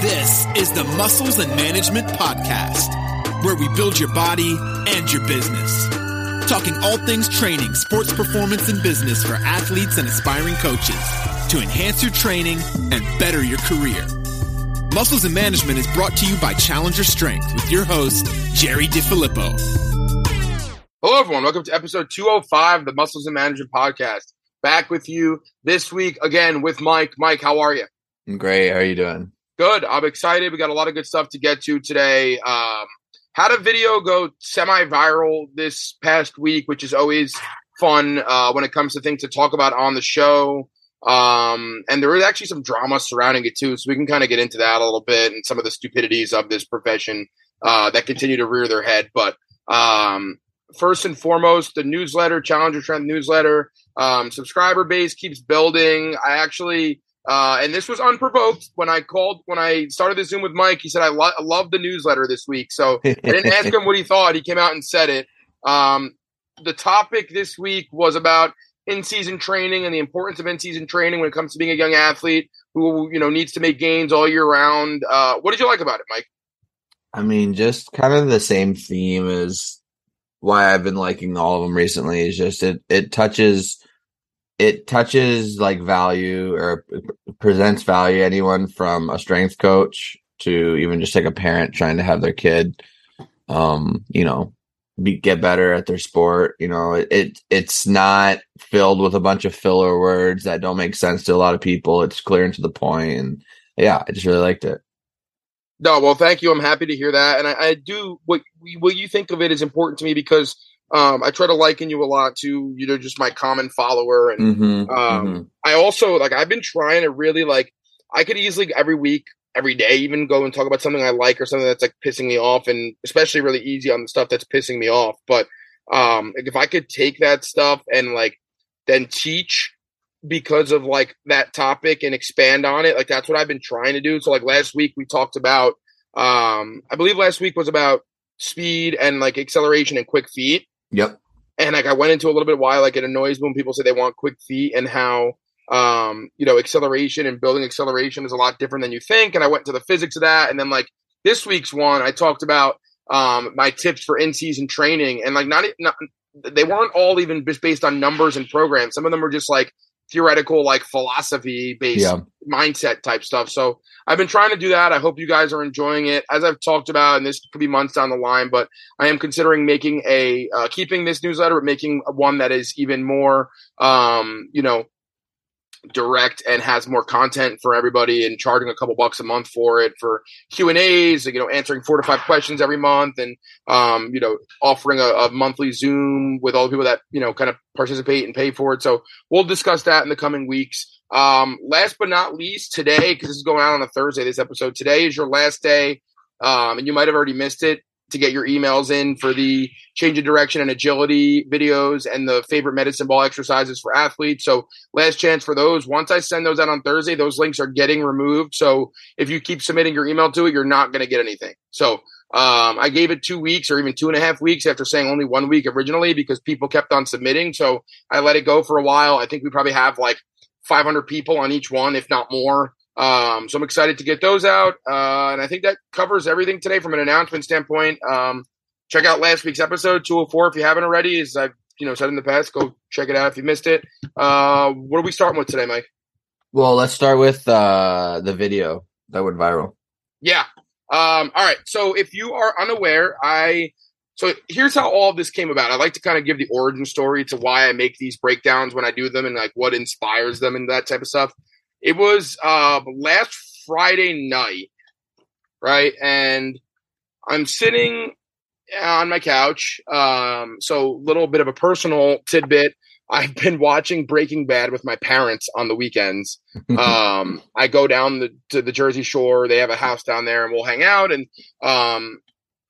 This is the Muscles and Management Podcast, where we build your body and your business. Talking all things training, sports performance, and business for athletes and aspiring coaches to enhance your training and better your career. Muscles and Management is brought to you by Challenger Strength with your host, Jerry DiFilippo. Hello, everyone. Welcome to episode 205 of the Muscles and Management Podcast. Back with you this week again with Mike. Mike, how are you? I'm great. How are you doing? Good. I'm excited. We got a lot of good stuff to get to today. Um, had a video go semi-viral this past week, which is always fun uh, when it comes to things to talk about on the show. Um, and there is actually some drama surrounding it too, so we can kind of get into that a little bit and some of the stupidities of this profession uh, that continue to rear their head. But um, first and foremost, the newsletter, Challenger Trend newsletter, um, subscriber base keeps building. I actually uh, and this was unprovoked. When I called, when I started the Zoom with Mike, he said, I, lo- I love the newsletter this week. So I didn't ask him what he thought. He came out and said it. Um, the topic this week was about in season training and the importance of in season training when it comes to being a young athlete who, you know, needs to make gains all year round. Uh, what did you like about it, Mike? I mean, just kind of the same theme as why I've been liking all of them recently is just it, it touches it touches like value or presents value anyone from a strength coach to even just like a parent trying to have their kid um you know be, get better at their sport you know it, it it's not filled with a bunch of filler words that don't make sense to a lot of people. It's clear and to the point and yeah i just really liked it. No well thank you. I'm happy to hear that and i, I do what what you think of it is important to me because um, I try to liken you a lot to you know just my common follower, and mm-hmm, um, mm-hmm. I also like I've been trying to really like I could easily every week, every day, even go and talk about something I like or something that's like pissing me off, and especially really easy on the stuff that's pissing me off. But um, like if I could take that stuff and like then teach because of like that topic and expand on it, like that's what I've been trying to do. So like last week we talked about, um, I believe last week was about speed and like acceleration and quick feet Yep. And like I went into a little bit why like it annoys me when people say they want quick feet and how um you know acceleration and building acceleration is a lot different than you think. And I went to the physics of that. And then like this week's one, I talked about um my tips for in season training and like not, not they weren't all even just based on numbers and programs. Some of them were just like theoretical, like philosophy based Yeah. mindset type stuff. So I've been trying to do that. I hope you guys are enjoying it. As I've talked about, and this could be months down the line, but I am considering making a uh, keeping this newsletter, but making one that is even more, um, you know, direct and has more content for everybody and charging a couple bucks a month for it for Q and A's, you know, answering four to five questions every month and, um, you know, offering a, a monthly Zoom with all the people that, you know, kind of participate and pay for it. So we'll discuss that in the coming weeks. Um, last but not least, today, because this is going out on a Thursday, this episode, today is your last day. Um, and you might have already missed it to get your emails in for the change of direction and agility videos and the favorite medicine ball exercises for athletes. So last chance for those. Once I send those out on Thursday, those links are getting removed. So if you keep submitting your email to it, you're not going to get anything. So um, I gave it two weeks or even two and a half weeks after saying only one week originally because people kept on submitting. So I let it go for a while. I think we probably have like 500 people on each one, if not more. Um, so I'm excited to get those out. Uh, and I think that covers everything today from an announcement standpoint. Um, check out last week's episode 204 if you haven't already. As I've you know said in the past, go check it out if you missed it. Uh, what are we starting with today, Mike? Well, let's start with uh, the video that went viral. Yeah. Um, all right. So if you are unaware, I so here's how all this came about. I like to kind of give the origin story to why I make these breakdowns when I do them and like what inspires them and that type of stuff. It was uh last Friday night, right? And I'm sitting on my couch. Um, so little bit of a personal tidbit. I've been watching Breaking Bad with my parents on the weekends. Um, I go down the, to the Jersey Shore. They have a house down there, and we'll hang out. And um,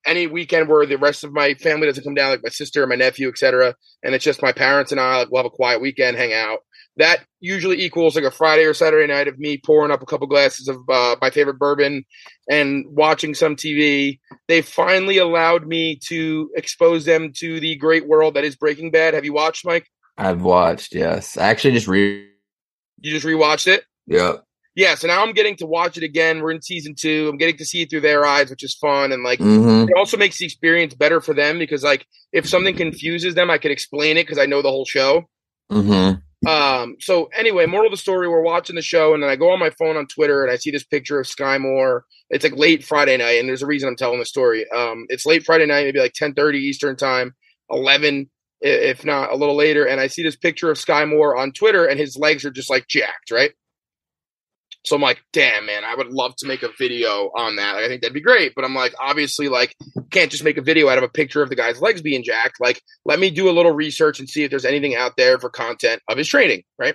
any weekend where the rest of my family doesn't come down, like my sister, my nephew, etc., and it's just my parents and I, like we'll have a quiet weekend, hang out. That usually equals like a Friday or Saturday night of me pouring up a couple glasses of uh, my favorite bourbon and watching some TV. They finally allowed me to expose them to the great world that is Breaking Bad. Have you watched, Mike? I've watched, yes. I actually just re You just rewatched it. Yeah. yeah, so now I'm getting to watch it again. We're in season two. I'm getting to see it through their eyes, which is fun. And like, Mhm. it also makes the experience better for them because like, if something confuses them, I can explain it because I know the whole show. Mhm. Um, so anyway, moral of the story, we're watching the show and then I go on my phone on Twitter and I see this picture of Skyy Moore. It's like late Friday night, and there's a reason I'm telling the story. Um, it's late Friday night, maybe like 10:30 Eastern time, 11, if not a little later, and I see this picture of Skyy Moore on Twitter, and his legs are just like jacked, right? So I'm like, damn, man, I would love to make a video on that. Like, I think that'd be great. But I'm like, obviously, like, can't just make a video out of a picture of the guy's legs being jacked. Like, let me do a little research and see if there's anything out there for content of his training, right?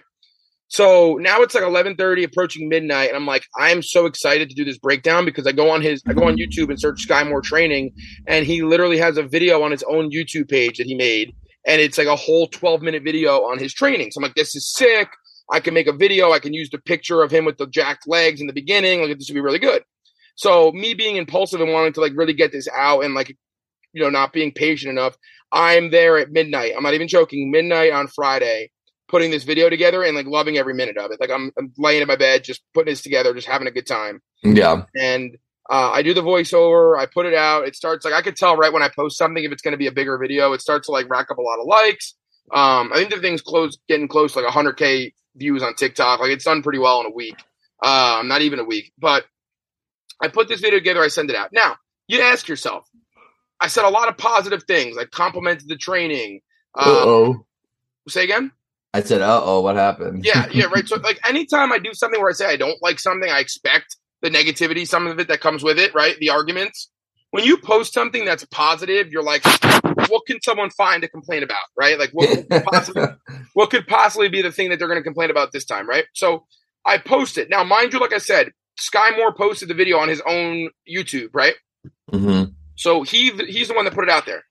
So now it's like 11:30, approaching midnight, and I'm like, I'm so excited to do this breakdown because I go on his, I go on YouTube and search Skyy Moore training, and he literally has a video on his own YouTube page that he made, and it's like a whole 12 minute video on his training. So I'm like, this is sick. I can make a video. I can use the picture of him with the jacked legs in the beginning. Like this would be really good. So me being impulsive and wanting to like really get this out and like, you know, not being patient enough, I'm there at midnight. I'm not even joking. Midnight on Friday, putting this video together and like loving every minute of it. Like I'm, I'm laying in my bed, just putting this together, just having a good time Yeah. and uh, I do the voiceover. I put it out. It starts like I could tell right when I post something if it's going to be a bigger video. It starts to like rack up a lot of likes. Um, I think the thing's close, getting close to like 100k views on TikTok. Like it's done pretty well in a week. Um, not even a week, but I put this video together. I send it out. Now you ask yourself. I said a lot of positive things. I complimented the training. Uh Uh, oh. say again. I said, uh oh, what happened? Yeah, yeah, right. So like anytime I do something where I say I don't like something, I expect the negativity, some of it that comes with it, right? The arguments. When you post something that's positive, you're like, what can someone find to complain about, right? Like what could possibly what could possibly be the thing that they're going to complain about this time, right? So I post it. Now, mind you, like I said, Skyy Moore posted the video on his own YouTube, right? hmm So he he's the one that put it out there.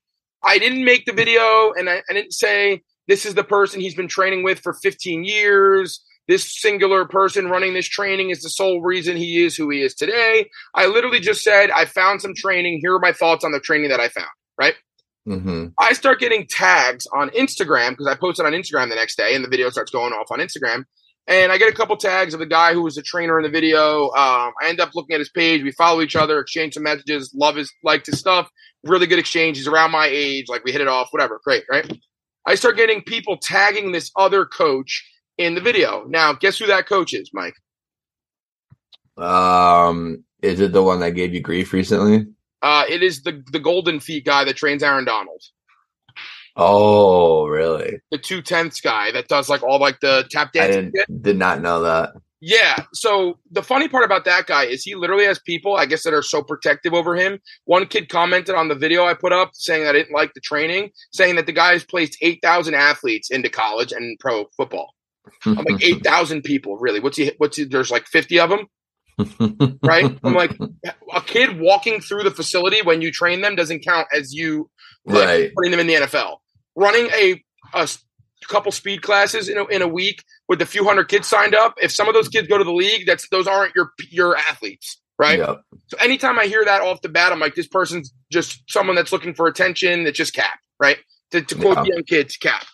I didn't make the video, and I, I didn't say this is the person he's been training with for 15 years. This singular person running this training is the sole reason he is who he is today. I literally just said I found some training. Here are my thoughts on the training that I found. Right. Hmm I start getting tags on Instagram because I posted on Instagram the next day, and the video starts going off on Instagram. And I get a couple tags of the guy who was the trainer in the video. Um, I end up looking at his page. We follow each other, exchange some messages. Love his liked his stuff. Really good exchange. He's around my age. Like we hit it off. Whatever. Great. Right. I start getting people tagging this other coach in the video. Now, guess who that coach is, Mike? Um, is it the one that gave you grief recently? Uh, it is the the Golden Feet guy that trains Aaron Donald, Oh, really? the two tenths guy that does like all like the tap I dancing. did not know that. Yeah. So the funny part about that guy is he literally has people, I guess, that are so protective over him. One kid commented on the video I put up saying that I didn't like the training, saying that the guy has placed 8,000 athletes into college and pro football. I'm like, 8,000 people, really? What's he, what's he, there's like 50 of them, right? I'm like, a kid walking through the facility when you train them doesn't count as you like, right. putting them in the NFL. Running a, a couple speed classes in a, in a week with a few hundred kids signed up. If some of those kids go to the league, that's those aren't your your athletes, right? Yep. So anytime I hear that off the bat, I'm like, this person's just someone that's looking for attention. That's just cap, right? To, to quote the young kids, cap.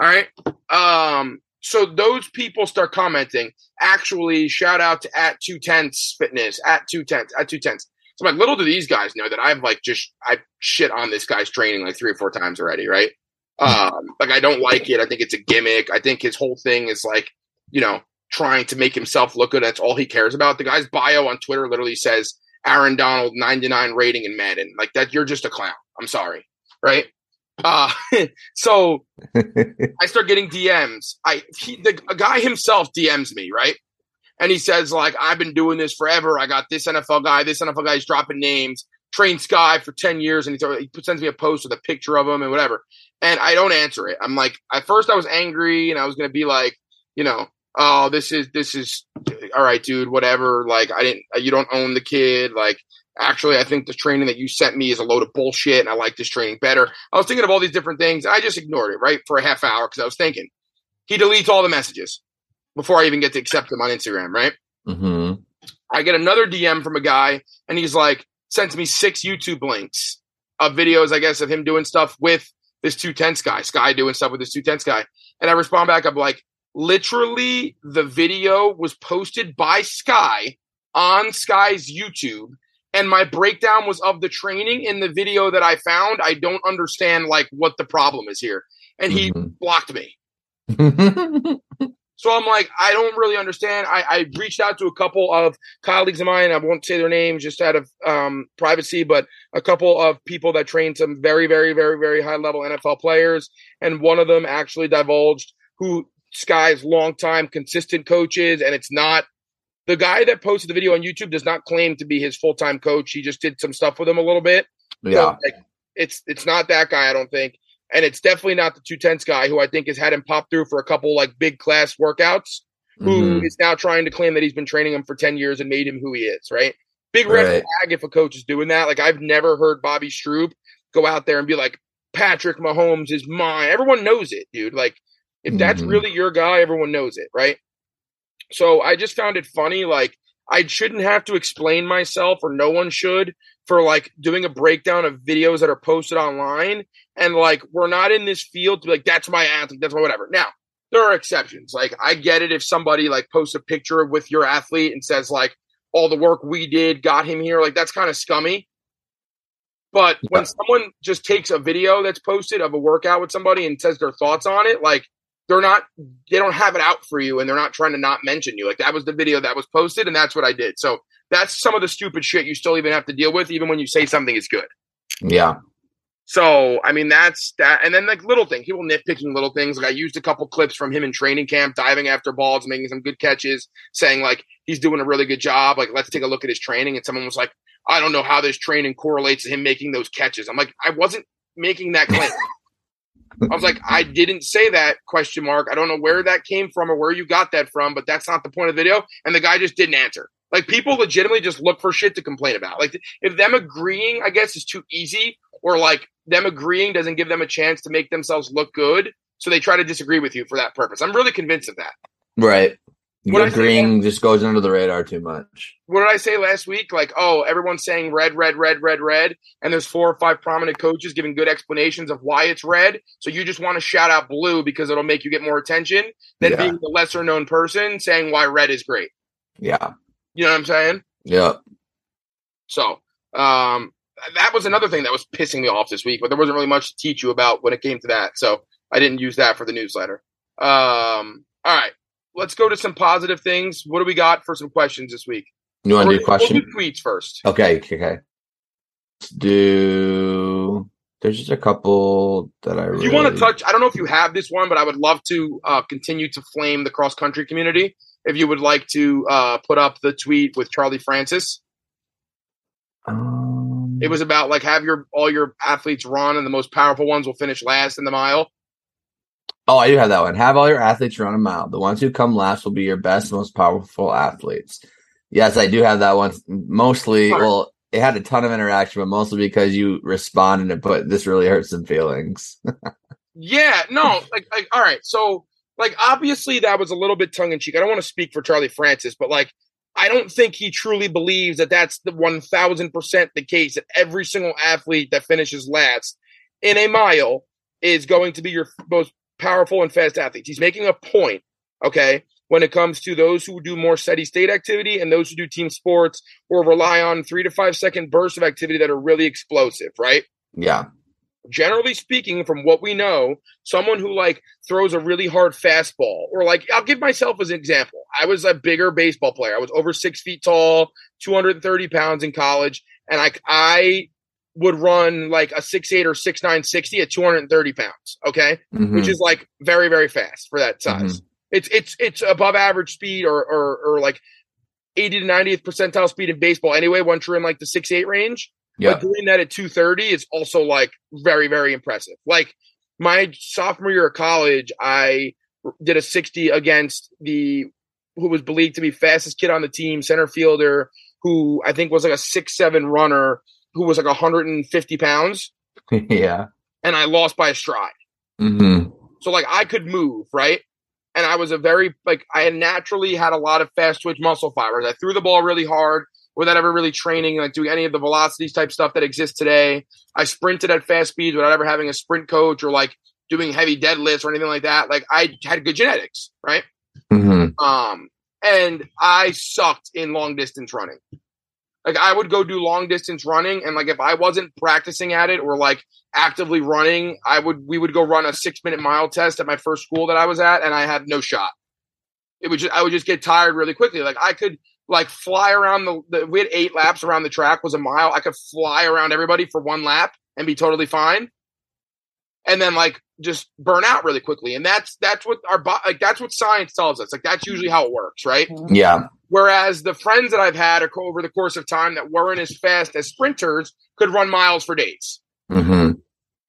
All right. Um. So those people start commenting. Actually, shout out to at two tenths fitness at two tenths at two tenths. So I'm like, little do these guys know that I've like just I shit on this guy's training like three or four times already, right? Um, like I don't like it. I think it's a gimmick. I think his whole thing is like, you know, trying to make himself look good. That's all he cares about. The guy's bio on Twitter literally says Aaron Donald 99 rating in Madden. Like that, you're just a clown. I'm sorry, right? Uh, so I start getting DMs. I he, the a guy himself DMs me, right? And he says like, I've been doing this forever. I got this NFL guy. This NFL guy's dropping names. Trained Skyy for ten years, and he, he sends me a post with a picture of him and whatever. And I don't answer it. I'm like, at first I was angry, and I was gonna be like, you know, oh, this is this is all right, dude. Whatever. Like, I didn't. You don't own the kid. Like, actually, I think the training that you sent me is a load of bullshit, and I like this training better. I was thinking of all these different things. And I just ignored it, right, for a half hour because I was thinking. He deletes all the messages before I even get to accept them on Instagram, right? hmm I get another DM from a guy, and he's like, sends me six YouTube links of videos, I guess, of him doing stuff with this two tenths guy, Skyy doing stuff with this two tenths guy. And I respond back, I'm like, literally the video was posted by Skyy on Skyy's YouTube and my breakdown was of the training in the video that I found. I don't understand like what the problem is here. And he mm-hmm. blocked me. so I'm like, I don't really understand. I, I, reached out to a couple of colleagues of mine. I won't say their names just out of um, privacy, but a couple of people that train some very, very, very, very high level NFL players. And one of them actually divulged who Skyy's longtime consistent coaches, and it's not the guy that posted the video on YouTube does not claim to be his full time coach. He just did some stuff with him a little bit. Yeah, so, like, it's it's not that guy. I don't think, and it's definitely not the two tenths guy who I think has had him pop through for a couple like big class workouts. Who mm-hmm. is now trying to claim that he's been training him for ten years and made him who he is? Right. Big red right. flag if a coach is doing that. Like I've never heard Bobby Stroupe go out there and be like, Patrick Mahomes is mine. Everyone knows it, dude. Like if that's mm-hmm. really your guy, everyone knows it, right? So I just found it funny. Like I shouldn't have to explain myself, or no one should, for like doing a breakdown of videos that are posted online. And like we're not in this field to be like, that's my athlete, that's my whatever. Now, there are exceptions. Like I get it if somebody like posts a picture with your athlete and says like all the work we did got him here, like that's kind of scummy. But when someone just takes a video that's posted of a workout with somebody and says their thoughts on it, like they're not they don't have it out for you and they're not trying to not mention you. Like that was the video that was posted and that's what I did. So that's some of the stupid shit you still even have to deal with even when you say something is good. Yeah. So I mean that's that and then like little things, people nitpicking little things. Like I used a couple clips from him in training camp, diving after balls, making some good catches, saying like he's doing a really good job. Like let's take a look at his training. And someone was like, I don't know how this training correlates to him making those catches. I'm like, I wasn't making that claim. I was like, I didn't say that question mark. I don't know where that came from or where you got that from, but that's not the point of the video. And the guy just didn't answer. Like people legitimately just look for shit to complain about. Like if them agreeing, I guess, is too easy, or like them agreeing doesn't give them a chance to make themselves look good, so they try to disagree with you for that purpose. I'm really convinced of that. Right. What agreeing just goes under the radar too much. What did I say last week? Like, oh, everyone's saying red, red, red, red, red, and there's four or five prominent coaches giving good explanations of why it's red. So you just want to shout out blue because it'll make you get more attention than yeah. being the lesser known person saying why red is great. Yeah. You know what I'm saying? Yeah. So, um, that was another thing that was pissing me off this week, but there wasn't really much to teach you about when it came to that. So I didn't use that for the newsletter. Um, all right let's go to some positive things. What do we got for some questions this week? You want to do question? We'll do tweets first. Okay, okay. Let's do. There's just a couple that I. Really... You want to touch? I don't know if you have this one, but I would love to uh, continue to flame the cross country community. If you would like to uh, put up the tweet with Charlie Francis. Um, it was about like have your all your athletes run, and the most powerful ones will finish last in the mile. Oh, I do have that one. Have all your athletes run a mile. The ones who come last will be your best, most powerful athletes. Yes, I do have that one. Mostly, well, it had a ton of interaction, but mostly because you responded and put this really hurts some feelings. yeah, no, like, like, all right. So, like, obviously, that was a little bit tongue in cheek. I don't want to speak for Charlie Francis, but like, I don't think he truly believes that that's the 1000% the case that every single athlete that finishes last in a mile is going to be your most powerful and fast athletes. He's making a point, okay, when it comes to those who do more steady state activity and those who do team sports or rely on three to five second bursts of activity that are really explosive, right? Yeah. Generally speaking, from what we know, someone who like throws a really hard fastball, or like I'll give myself as an example. I was a bigger baseball player. I was over six feet tall, 230 pounds in college, and I I would run like a six eight or six nine sixty at 230 pounds. Okay. Mm-hmm. Which is like very, very fast for that size. Mm-hmm. It's, it's, it's above average speed or, or, or like 80 to 90th percentile speed in baseball anyway, once you're in like the six eight range. Yeah. But doing that at 230 is also like very, very impressive. Like my sophomore year of college, I did a 60 against the, who was believed to be fastest kid on the team, center fielder, who I think was like a six, seven runner who was like 150 pounds. yeah. And I lost by a stride. Mm-hmm. So like I could move, right? And I was a very like I had naturally had a lot of fast twitch muscle fibers. I threw the ball really hard without ever really training, like doing any of the velocities type stuff that exists today. I sprinted at fast speeds without ever having a sprint coach or like doing heavy deadlifts or anything like that. Like I had good genetics, right? Mhm. Um, and I sucked in long distance running. Like I would go do long distance running, and like if I wasn't practicing at it or like actively running, I would we would go run a six minute mile test at my first school that I was at, and I had no shot. It would just I would just get tired really quickly. Like I could like fly around the, the we had eight laps around the track was a mile. I could fly around everybody for one lap and be totally fine, and then like just burn out really quickly. And that's that's what our like that's what science tells us. Like that's usually how it works, right? Yeah. Whereas the friends that I've had over the course of time that weren't as fast as sprinters could run miles for days. hmm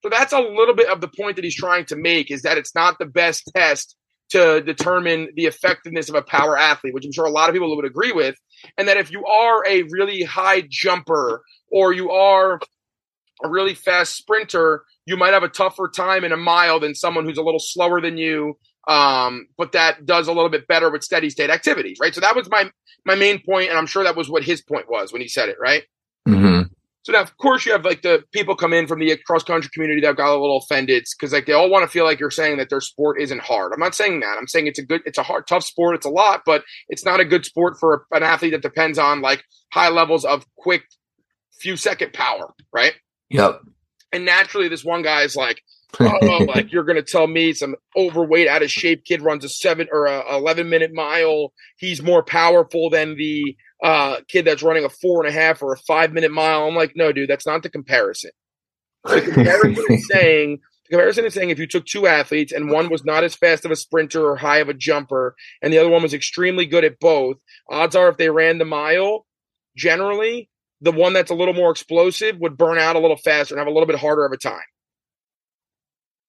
So that's a little bit of the point that he's trying to make is that it's not the best test to determine the effectiveness of a power athlete, which I'm sure a lot of people would agree with. And that if you are a really high jumper or you are a really fast sprinter, you might have a tougher time in a mile than someone who's a little slower than you, um, but that does a little bit better with steady state activities, right? So that was my my main point, and I'm sure that was what his point was when he said it, right? hmm So now, of course, you have like the people come in from the cross country community that got a little offended because like they all want to feel like you're saying that their sport isn't hard. I'm not saying that. I'm saying it's a good, it's a hard, tough sport. It's a lot, but it's not a good sport for an athlete that depends on like high levels of quick, few second power, right? Yep. And naturally, this one guy is like, oh, like you're gonna tell me some overweight, out of shape kid runs a seven or a eleven minute mile. He's more powerful than the uh, kid that's running a four and a half or a five minute mile. I'm like, no, dude, that's not the comparison. The comparison is saying the comparison is saying if you took two athletes and one was not as fast of a sprinter or high of a jumper, and the other one was extremely good at both, odds are if they ran the mile, generally the one that's a little more explosive would burn out a little faster and have a little bit harder of a time.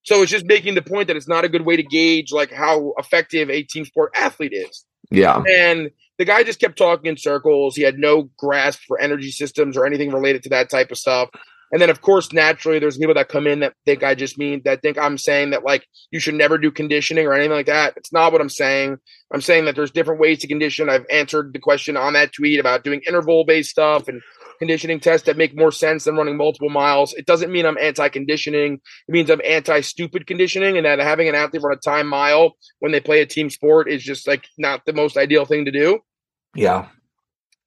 So it's just making the point that it's not a good way to gauge like how effective a team sport athlete is. yeah. And the guy just kept talking in circles. He had no grasp for energy systems or anything related to that type of stuff. And then, of course, naturally, there's people that come in that think I just mean that think I'm saying that like you should never do conditioning or anything like that. It's not what I'm saying. I'm saying that there's different ways to condition. I've answered the question on that tweet about doing interval based stuff and conditioning tests that make more sense than running multiple miles. It doesn't mean I'm anti conditioning. It means I'm anti stupid conditioning and that having an athlete run a time mile when they play a team sport is just like not the most ideal thing to do. Yeah.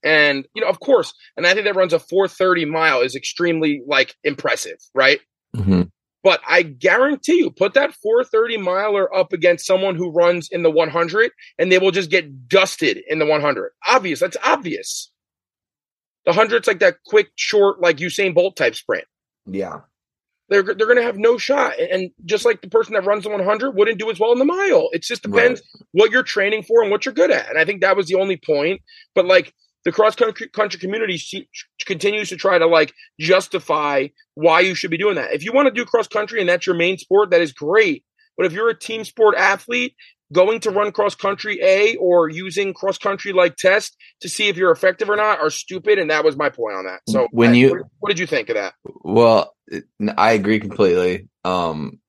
And you know, of course, an athlete that runs a 430 mile is extremely like impressive, right? hmm But I guarantee you, put that 430 miler up against someone who runs in the 100, and they will just get dusted in the 100. Obvious. That's obvious. The 100's like that quick, short, like Usain Bolt type sprint. Yeah. They're they're going to have no shot, and just like the person that runs the 100 wouldn't do as well in the mile. It just depends what you're training for and what you're good at. And I think that was the only point. But like the cross country country community continues to try to like justify why you should be doing that. If you want to do cross country and that's your main sport, that is great. But if you're a team sport athlete, going to run cross country A or using cross country like test to see if you're effective or not are stupid. And that was my point on that. So When I- you- what, what did you think of that? Well, I agree completely. Um,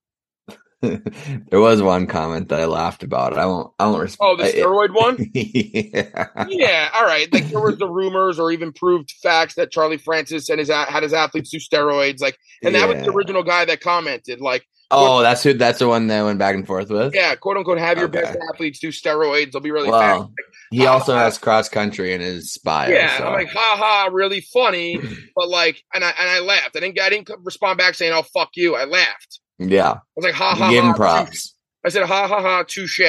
there was one comment that I laughed about. I won't. I won't. Resp- Oh, the I- steroid one. yeah. Yeah, all right. Like there was the rumors or even proved facts that Charlie Francis and his had his athletes do steroids. Like, and that was the original guy that commented. Like, Oh, that's who. That's the one that I went back and forth with. yeah, quote unquote, have your best athletes do steroids. They'll be really fast. Well, he also has cross country in his bio. Yeah, so. I'm like, ha ha, really funny, but like, and I and I laughed. I didn't I didn't respond back saying, "Oh fuck you." I laughed. yeah, I was like, ha ha ha. him props. I said, ha ha ha, touche.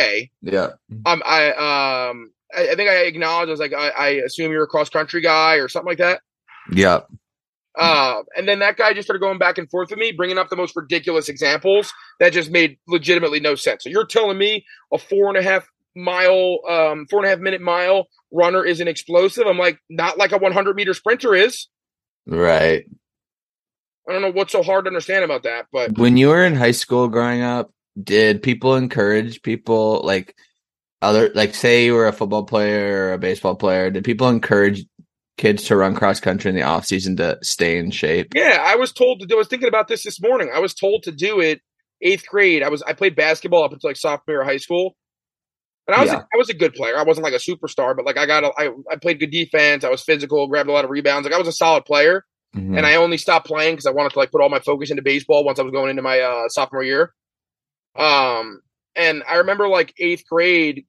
Yeah, Um, I um, I, I think I acknowledged. I was like, I, I assume you're a cross country guy or something like that. yeah, Uh, and then that guy just started going back and forth with me, bringing up the most ridiculous examples that just made legitimately no sense. So you're telling me a four and a half mile, um, four and a half minute mile runner isn't explosive? I'm like, not like a 100 meter sprinter is. right. I don't know what's so hard to understand about that, but When you were in high school growing up, did people encourage people like other like say you were a football player or a baseball player? Did people encourage kids to run cross country in the off season to stay in shape? yeah, I was told to do. I was thinking about this this morning. I was told to do it eighth grade. I was I played basketball up until like sophomore year of high school. And I was Yeah. a, I was a good player. I wasn't like a superstar, but like I got a, I, I played good defense. I was physical, grabbed a lot of rebounds. Like I was a solid player. Mhm. and I only stopped playing because I wanted to like put all my focus into baseball once I was going into my uh, sophomore year. Um, and I remember like eighth grade,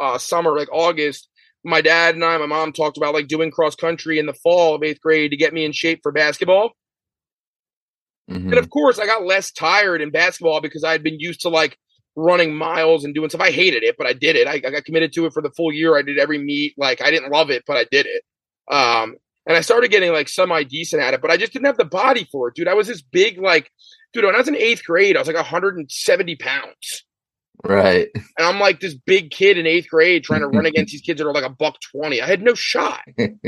uh, summer, like August, my dad and I, my mom talked about like doing cross country in the fall of eighth grade to get me in shape for basketball. Mhm. And of course, I got less tired in basketball because I had been used to like running miles and doing stuff. I hated it, but I did it. I, I got committed to it for the full year. I did every meet. Like I didn't love it, but I did it. Um, and I started getting like semi decent at it, but I just didn't have the body for it, dude. I was this big, like, dude. When I was in eighth grade, I was like 170 pounds, Right. and I'm like this big kid in eighth grade trying to run against these kids that are like a buck twenty. I had no shot, and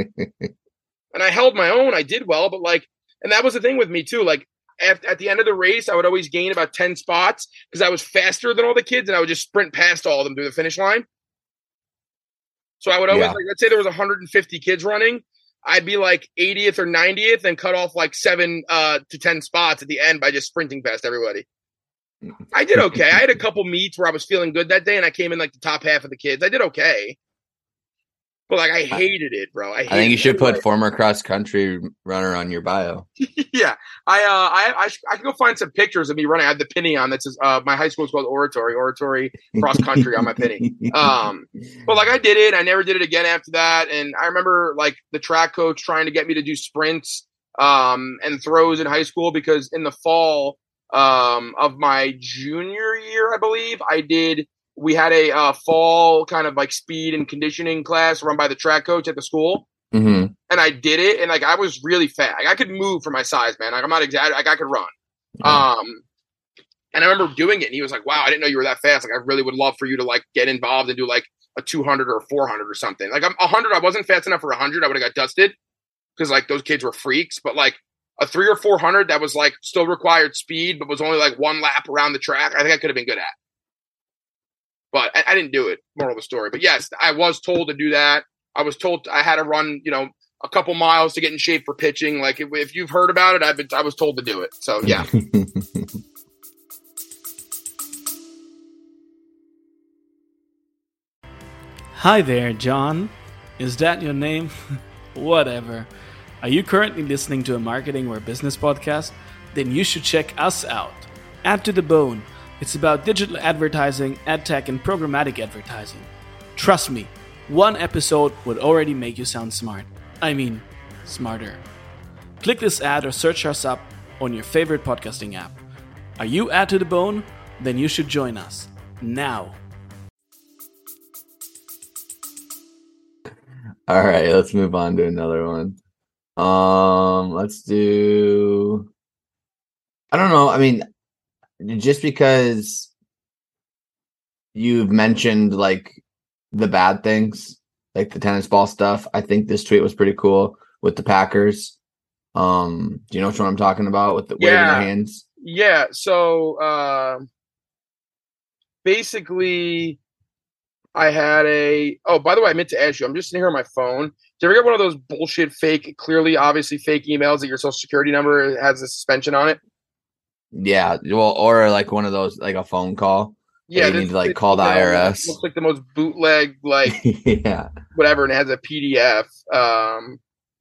I held my own. I did well, but like, and that was the thing with me too. Like at, at the end of the race, I would always gain about 10 spots because I was faster than all the kids and I would just sprint past all of them to the finish line. So I would always, Yeah. like, let's say there was 150 kids running. I'd be like 80th or 90th and cut off like seven uh, to 10 spots at the end by just sprinting past everybody. I did okay. I had a couple meets where I was feeling good that day and I came in like the top half of the kids. I did okay. But like I hated it, bro. I, I think you should put former cross country runner on your bio. yeah, I uh, I I, sh- I can go find some pictures of me running. I have the penny on. That's uh, my high school is called Oratory, Oratory cross country on my penny. Um, but like I did it. I never did it again after that. And I remember like the track coach trying to get me to do sprints um, and throws in high school because in the fall um, of my junior year, I believe I did. We had a uh, fall kind of like speed and conditioning class run by the track coach at the school hmm and I did it, and like I was really fat. Like, I could move for my size, man. Like I'm not exaggerating. Like I could run. Um, and I remember doing it, and he was like, "Wow, I didn't know you were that fast. Like I really would love for you to like get involved and do like a 200 or a 400 or something. Like I'm 100. I wasn't fast enough for 100. I would have got dusted because like those kids were freaks. But like a three or 400 that was like still required speed, but was only like one lap around the track. I think I could have been good at. But I, I didn't do it. Moral of the story. But yes, I was told to do that. I was told I had to run, you know, a couple miles to get in shape for pitching. Like if, if you've heard about it, I've been I was told to do it. So yeah. Hi there, John. Is that your name? Whatever. Are you currently listening to a marketing or business podcast? Then you should check us out. Add to the Bone. It's about digital advertising, ad tech, and programmatic advertising. Trust me, one episode would already make you sound smart. I mean, smarter. Click this ad or search us up on your favorite podcasting app. Are you Add to the Bone? Then you should join us. Now. All right, let's move on to another one. Um, let's do. I don't know. I mean, just because you've mentioned like the bad things, like the tennis ball stuff, I think this tweet was pretty cool with the Packers. Um, do you know which one I'm talking about with the waving Yeah. their hands? Yeah. So uh, basically, I had a. Oh, by the way, I meant to ask you. I'm just sitting here on my phone. Did you ever get one of those bullshit, fake, clearly, obviously fake emails that your social security number has a suspension on it? Yeah, well, or like one of those, like a phone call. Yeah, you need to, like, call the IRS. Looks like the most bootleg, like yeah, whatever, and it has a PDF. Um,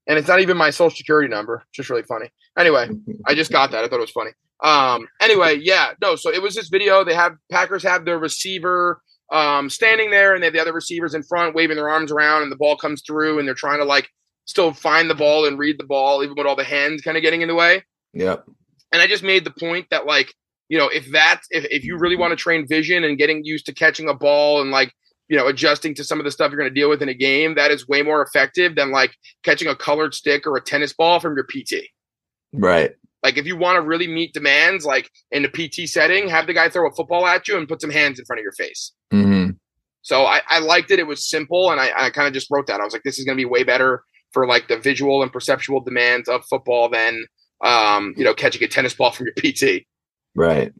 and it's not even my social security number. It's just really funny. Anyway, I just got that. I thought it was funny. Um, anyway, yeah, no. So it was this video. They have Packers have their receiver um, standing there, and they have the other receivers in front waving their arms around, and the ball comes through, and they're trying to like still find the ball and read the ball, even with all the hands kind of getting in the way. yep, And I just made the point that like, you know, if that's if, if you really want to train vision and getting used to catching a ball and like, you know, adjusting to some of the stuff you're going to deal with in a game, that is way more effective than like catching a colored stick or a tennis ball from your PT. right. Like if you want to really meet demands, like in a PT setting, have the guy throw a football at you and put some hands in front of your face. hmm So I, I liked it. It was simple, and I, I kind of just wrote that. I was like, this is going to be way better for like the visual and perceptual demands of football than um, you know catching a tennis ball from your PT. Right.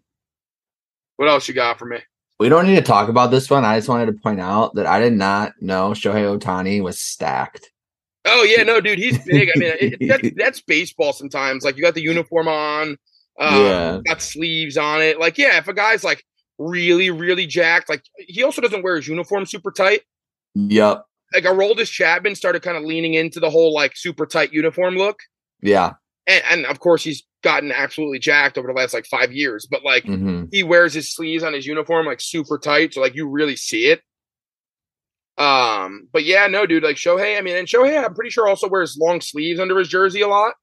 What else you got for me? We don't need to talk about this one. I just wanted to point out that I did not know Shohei Ohtani was stacked. Oh yeah, no, dude, he's big. I mean, it, that's, that's baseball. Sometimes, like you got the uniform on, um, Yeah. got sleeves on it. Like, yeah, if a guy's like really, really jacked, like he also doesn't wear his uniform super tight. Yep. Like Aroldis Chapman started kind of leaning into the whole like super tight uniform look. Yeah. and, and of course he's gotten absolutely jacked over the last like five years. But like hmm he wears his sleeves on his uniform like super tight, so like you really see it. Um, but yeah, no, dude, like Shohei. I mean, and Shohei, I'm pretty sure also wears long sleeves under his jersey a lot.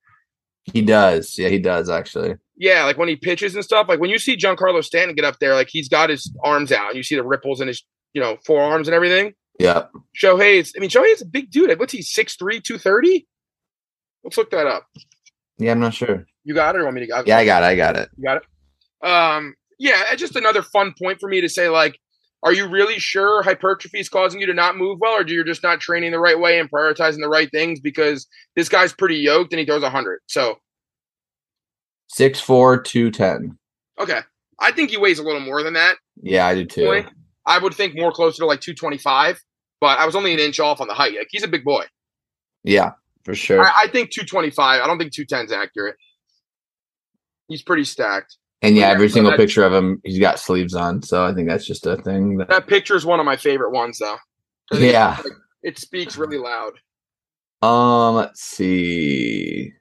He does. Yeah, he does actually. Yeah, like when he pitches and stuff. Like when you see Giancarlo Stanton get up there, like he's got his arms out, and you see the ripples in his, you know, forearms and everything. Yeah. Shohei's, I mean, Shohei's a big dude. Like, what's he, 6'3", 230? Let's look that up. Yeah, I'm not sure. You got it, or want me to? I'll- Yeah, I got it. I got it. You got it. Um, yeah, just another fun point for me to say, like, are you really sure hypertrophy is causing you to not move well, or do you just not training the right way and prioritizing the right things? Because this guy's pretty yoked and he throws hundred. So Six four two ten. okay, I think he weighs a little more than that. Yeah, I do too. I would think more closer to like two twenty five, but I was only an inch off on the height. Like he's a big boy. Yeah, for sure. I, I think two twenty five. I don't think two ten is accurate. He's pretty stacked. And yeah, every single that- picture of him, he's got sleeves on. So I think that's just a thing. That, That picture is one of my favorite ones, though. Yeah. like, it speaks really loud. um, let's see.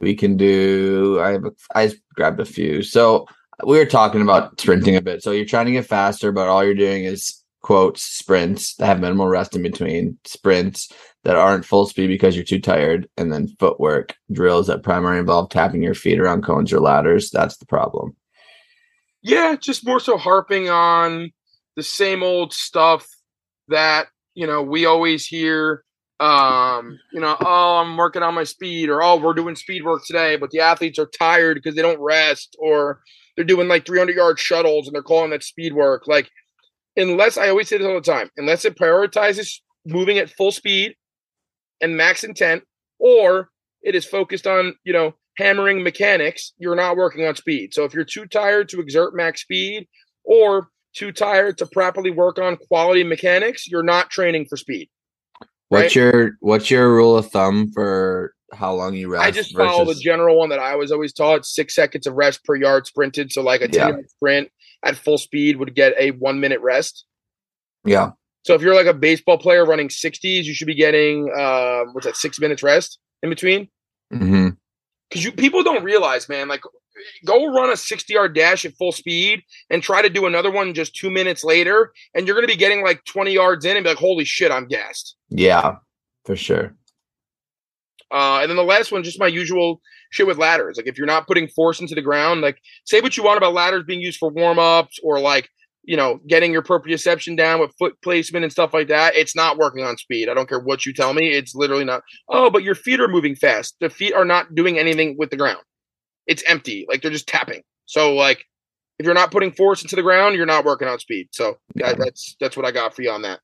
We can do. I have. A, I grabbed a few. So we were talking about sprinting a bit. So you're trying to get faster, but all you're doing is quotes sprints that have minimal rest in between sprints that aren't full speed because you're too tired, and then footwork drills that primarily involve tapping your feet around cones or ladders. That's the problem. Yeah, just more so harping on the same old stuff that you know we always hear. Um, you know, oh, I'm working on my speed, or oh, we're doing speed work today, but the athletes are tired because they don't rest, or they're doing like 300 yard shuttles and they're calling that speed work. Like, unless I always say this all the time, unless it prioritizes moving at full speed and max intent, or it is focused on you know hammering mechanics, you're not working on speed. So if you're too tired to exert max speed or too tired to properly work on quality mechanics, you're not training for speed. What's your What's your rule of thumb for how long you rest? I just follow the general one that I was always taught six seconds of rest per yard sprinted. So, like a 10 Yeah. yard sprint at full speed would get a one minute rest. Yeah, So, if you're like a baseball player running 60s, you should be getting, uh, what's that, six minutes rest in between? Mm-hmm. because you people don't realize, man, like go run a 60 yard dash at full speed and try to do another one just two minutes later, and you're gonna be getting like 20 yards in and be like, holy shit, I'm gassed. yeah, for sure. Uh, and then the last one, just my usual shit with ladders. Like if you're not putting force into the ground, like say what you want about ladders being used for warm ups or like you know getting your proprioception down with foot placement and stuff like that. It's not working on speed. I don't care what you tell me. It's literally not. Oh, but your feet are moving fast. The feet are not doing anything with the ground. It's empty. Like they're just tapping. So like if you're not putting force into the ground, you're not working on speed. So yeah, that's that's what I got for you on that.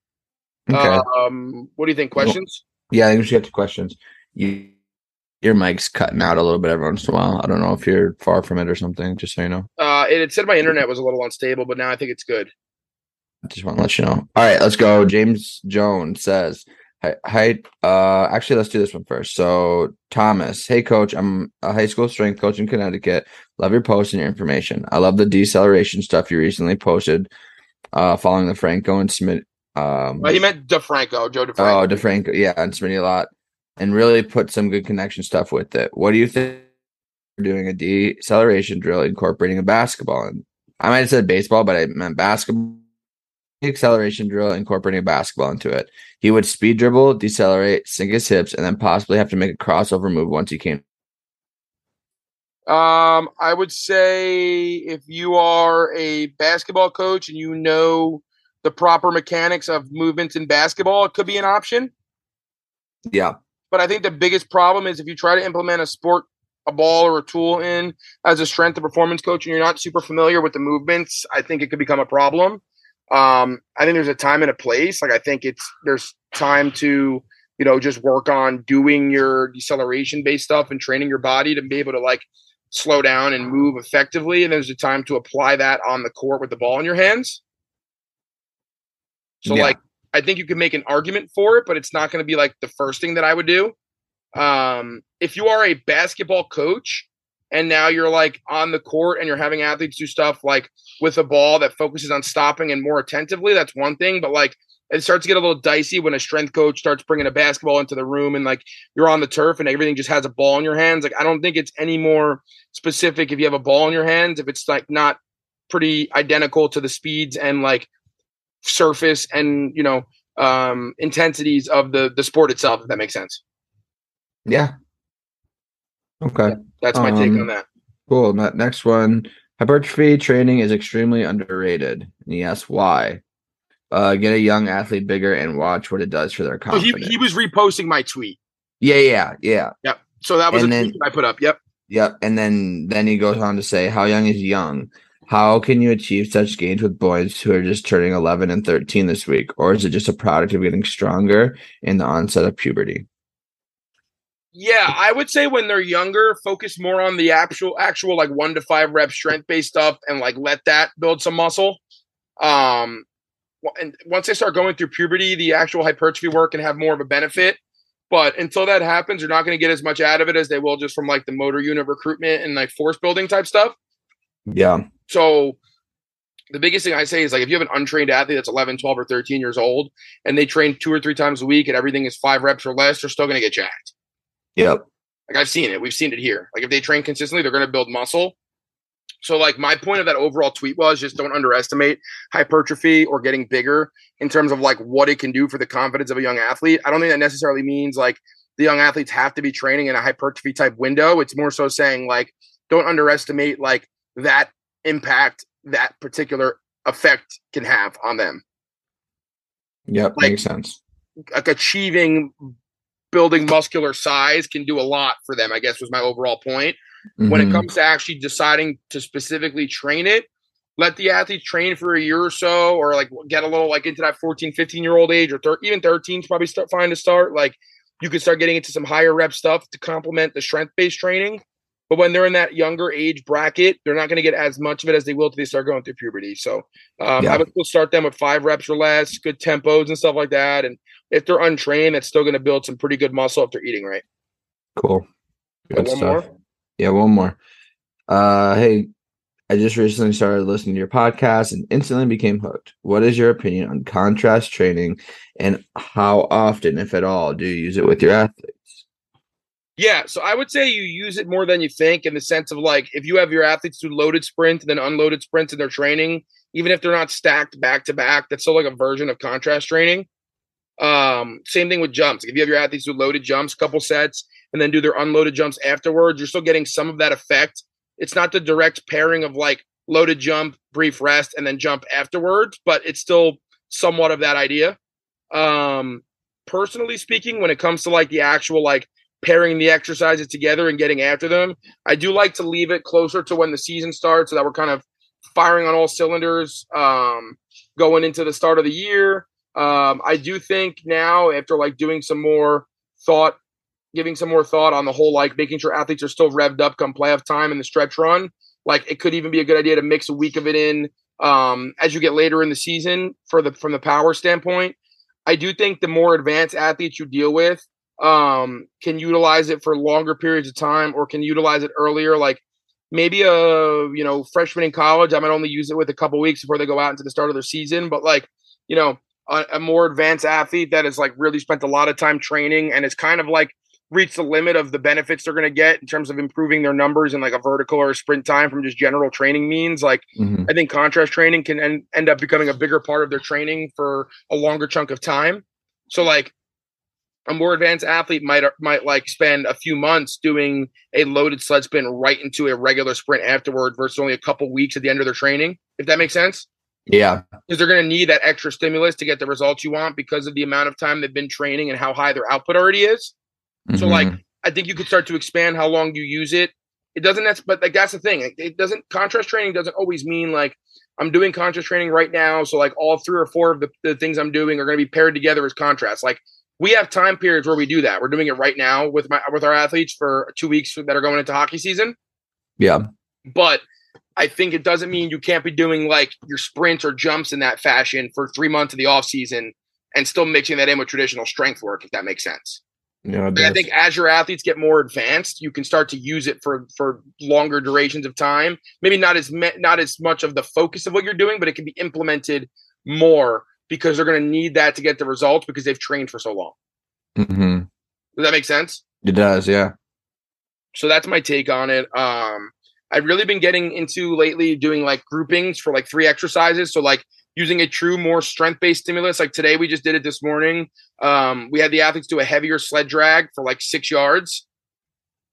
Okay. Um, what do you think? Questions? yeah, I think we should get to questions. You, your mic's cutting out a little bit every once in a while. I don't know if you're far from it or something. Just so you know, Uh, it said my internet was a little unstable, but now I think it's good. I just want to let you know. All right, let's go. James Jones says, "Hi, hi uh, actually, let's do this one first. So, Thomas, hey coach, I'm a high school strength coach in Connecticut. Love your posts and your information. I love the deceleration stuff you recently posted, uh, following the Franco and Smith. Um, Well, he meant DeFranco, Joe DeFranco. Oh, DeFranco, yeah, and Smitty a lot, and really put some good connection stuff with it. What do you think? Doing a deceleration drill, incorporating a basketball, and I might have said baseball, but I meant basketball. Acceleration drill, incorporating a basketball into it. He would speed dribble, decelerate, sink his hips, and then possibly have to make a crossover move once he came. Um, I would say if you are a basketball coach and you know the proper mechanics of movements in basketball, it could be an option. Yeah, But I think the biggest problem is if you try to implement a sport, a ball, or a tool in as a strength and performance coach, and you're not super familiar with the movements, I think it could become a problem. Um, I think there's a time and a place. Like I think it's there's time to you know just work on doing your deceleration based stuff and training your body to be able to like slow down and move effectively. And there's a time to apply that on the court with the ball in your hands. So Yeah. like I think you can make an argument for it, but it's not going to be like the first thing that I would do. Um, if you are a basketball coach and now you're like on the court and you're having athletes do stuff like with a ball that focuses on stopping and more attentively, that's one thing. But like it starts to get a little dicey when a strength coach starts bringing a basketball into the room and like you're on the turf and everything just has a ball in your hands. Like I don't think it's any more specific if you have a ball in your hands if it's like not pretty identical to the speeds and like surface and you know um intensities of the the sport itself if that makes sense Yeah. Okay. that's my take Um, on that Cool. Ne- Next one. Hypertrophy training is extremely underrated. And he asks why. Uh, get a young athlete bigger and watch what it does for their so he, confidence. he was reposting my tweet yeah, yeah, yeah. yep so that was And a then- tweet i put up yep Yep. And then then he goes on to say, How young is young? How can you achieve such gains with boys who are just turning 11 and 13 this week? Or is it just a product of getting stronger in the onset of puberty? Yeah, I would say when they're younger, focus more on the actual actual like one to five rep strength based stuff and like let that build some muscle. Um and once they start going through puberty, the actual hypertrophy work can have more of a benefit. But until that happens, you're not going to get as much out of it as they will just from like the motor unit recruitment and like force building type stuff. Yeah. So the biggest thing I say is like if you have an untrained athlete that's 11, 12 or 13 years old and they train two or three times a week and everything is five reps or less, they're still going to get jacked. Yep. Like I've seen it. We've seen it here. Like if they train consistently, they're going to build muscle. So like my point of that overall tweet was just don't underestimate hypertrophy or getting bigger in terms of like what it can do for the confidence of a young athlete. I don't think that necessarily means like the young athletes have to be training in a hypertrophy type window. It's more so saying like don't underestimate like that impact that particular effect can have on them. Yep. Like- makes sense. Like achieving building muscular size can do a lot for them, I guess was my overall point. when it Mhm. comes to actually deciding to specifically train it let the athletes train for a year or so or like get a little like into that 14 15 year old age or thir- even 13 is probably start fine to start like you can start getting into some higher rep stuff to complement the strength based training but when they're in that younger age bracket they're not going to get as much of it as they will till they start going through puberty so um, Yeah. i would still start them with five reps or less good tempos and stuff like that and if they're untrained that's still going to build some pretty good muscle if they're eating right Cool. Good one stuff. more? Yeah, one more. Uh hey, I just recently started listening to your podcast and instantly became hooked. What is your opinion on contrast training and how often, if at all, do you use it with your athletes? Yeah, so I would say you use it more than you think in the sense of like if you have your athletes do loaded sprints and then unloaded sprints in their training, even if they're not stacked back to back, that's still like a version of contrast training. Um, same thing with jumps. If you have your athletes do loaded jumps, couple sets, and then do their unloaded jumps afterwards, you're still getting some of that effect. It's not the direct pairing of like loaded jump, brief rest, and then jump afterwards, but it's still somewhat of that idea. Um, personally speaking, when it comes to like the actual like pairing the exercises together and getting after them. I do like to leave it closer to when the season starts so that we're kind of firing on all cylinders um, going into the start of the year. Um, I do think now, after like doing some more thought, giving some more thought on the whole, like making sure athletes are still revved up come playoff time and the stretch run, like it could even be a good idea to mix a week of it in um, as you get later in the season for the from the power standpoint. I do think the more advanced athletes you deal with, um, can utilize it for longer periods of time or can utilize it earlier. Like maybe a you know freshman in college, I might only use it with a couple weeks before they go out into the start of their season. But like you know a, a more advanced athlete that has like really spent a lot of time training and it's kind of like reached the limit of the benefits they're going to get in terms of improving their numbers in like a vertical or a sprint time from just general training means like Mhm. I think contrast training can en- end up becoming a bigger part of their training for a longer chunk of time. So like a more advanced athlete might might like spend a few months doing a loaded sled spin right into a regular sprint afterward versus only a couple weeks at the end of their training. If that makes sense, Yeah. because they're going to need that extra stimulus to get the results you want because of the amount of time they've been training and how high their output already is. So Mhm. like I think you could start to expand how long you use it. It doesn't that's but like that's the thing. Like, it doesn't contrast training doesn't always mean like I'm doing contrast training right now. So like all three or four of the, the things I'm doing are going to be paired together as contrast. Like we have time periods where we do that. We're doing it right now with my with our athletes for two weeks that are going into hockey season. yeah. But I think it doesn't mean you can't be doing like your sprints or jumps in that fashion for three months of the off season and still mixing that in with traditional strength work, if that makes sense. Yeah. And I think as your athletes get more advanced, you can start to use it for for longer durations of time. Maybe not as me, not as much of the focus of what you're doing, but it can be implemented more because they're going to need that to get the results because they've trained for so long. hmm Does that make sense? It does, yeah. So that's my take on it. Um, I've really been getting into lately doing like groupings for like three exercises. So like using a true more strength based stimulus. Like today we just did it this morning. Um, we had the athletes do a heavier sled drag for like six yards.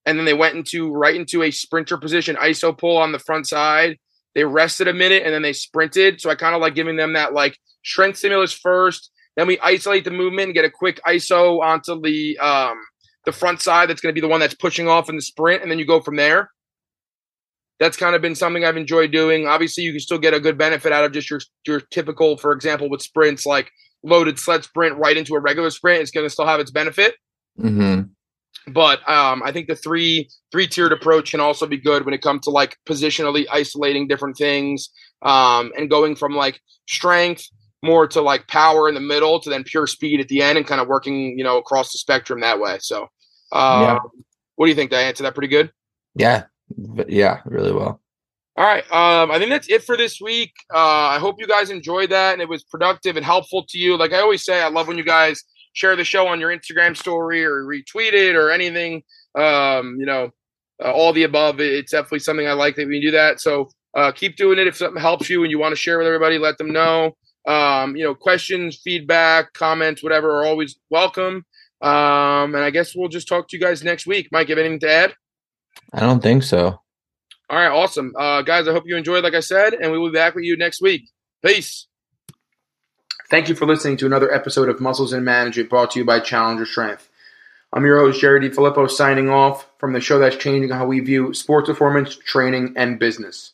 And then they went into right into a sprinter position, iso pull on the front side. They rested a minute and then they sprinted. So I kind of like giving them that like strength stimulus first. Then we isolate the movement and get a quick iso onto the um, the front side. That's going to be the one that's pushing off in the sprint, and then you go from there. That's kind of been something I've enjoyed doing. Obviously, you can still get a good benefit out of just your your typical, for example, with sprints like loaded sled sprint right into a regular sprint. It's going to still have its benefit. hmm But um, I think the three three tiered approach can also be good when it comes to like positionally isolating different things um, and going from like strength more to like power in the middle to then pure speed at the end and kind of working you know across the spectrum that way. So, uh, Yeah. what do you think? Did I answer that pretty good? Yeah. Yeah, really well. All right. Um, I think that's it for this week. Uh, I hope you guys enjoyed that and it was productive and helpful to you. Like I always say, I love when you guys share the show on your Instagram story or retweet it or anything. Um, you know, uh, all the above. It's definitely something I like that we do that. So uh, keep doing it. If something helps you and you want to share with everybody, let them know. Um, you know, questions, feedback, comments, whatever are always welcome. Um, and I guess we'll just talk to you guys next week. Mike, have anything to add? I don't think so. All right, awesome. Uh, guys, I hope you enjoyed, like I said, and we will be back with you next week. Peace. Thank you for listening to another episode of Muscles and Management brought to you by Challenger Strength. I'm your host, Jerry. Filippo, signing off from the show that's changing how we view sports performance, training, and business.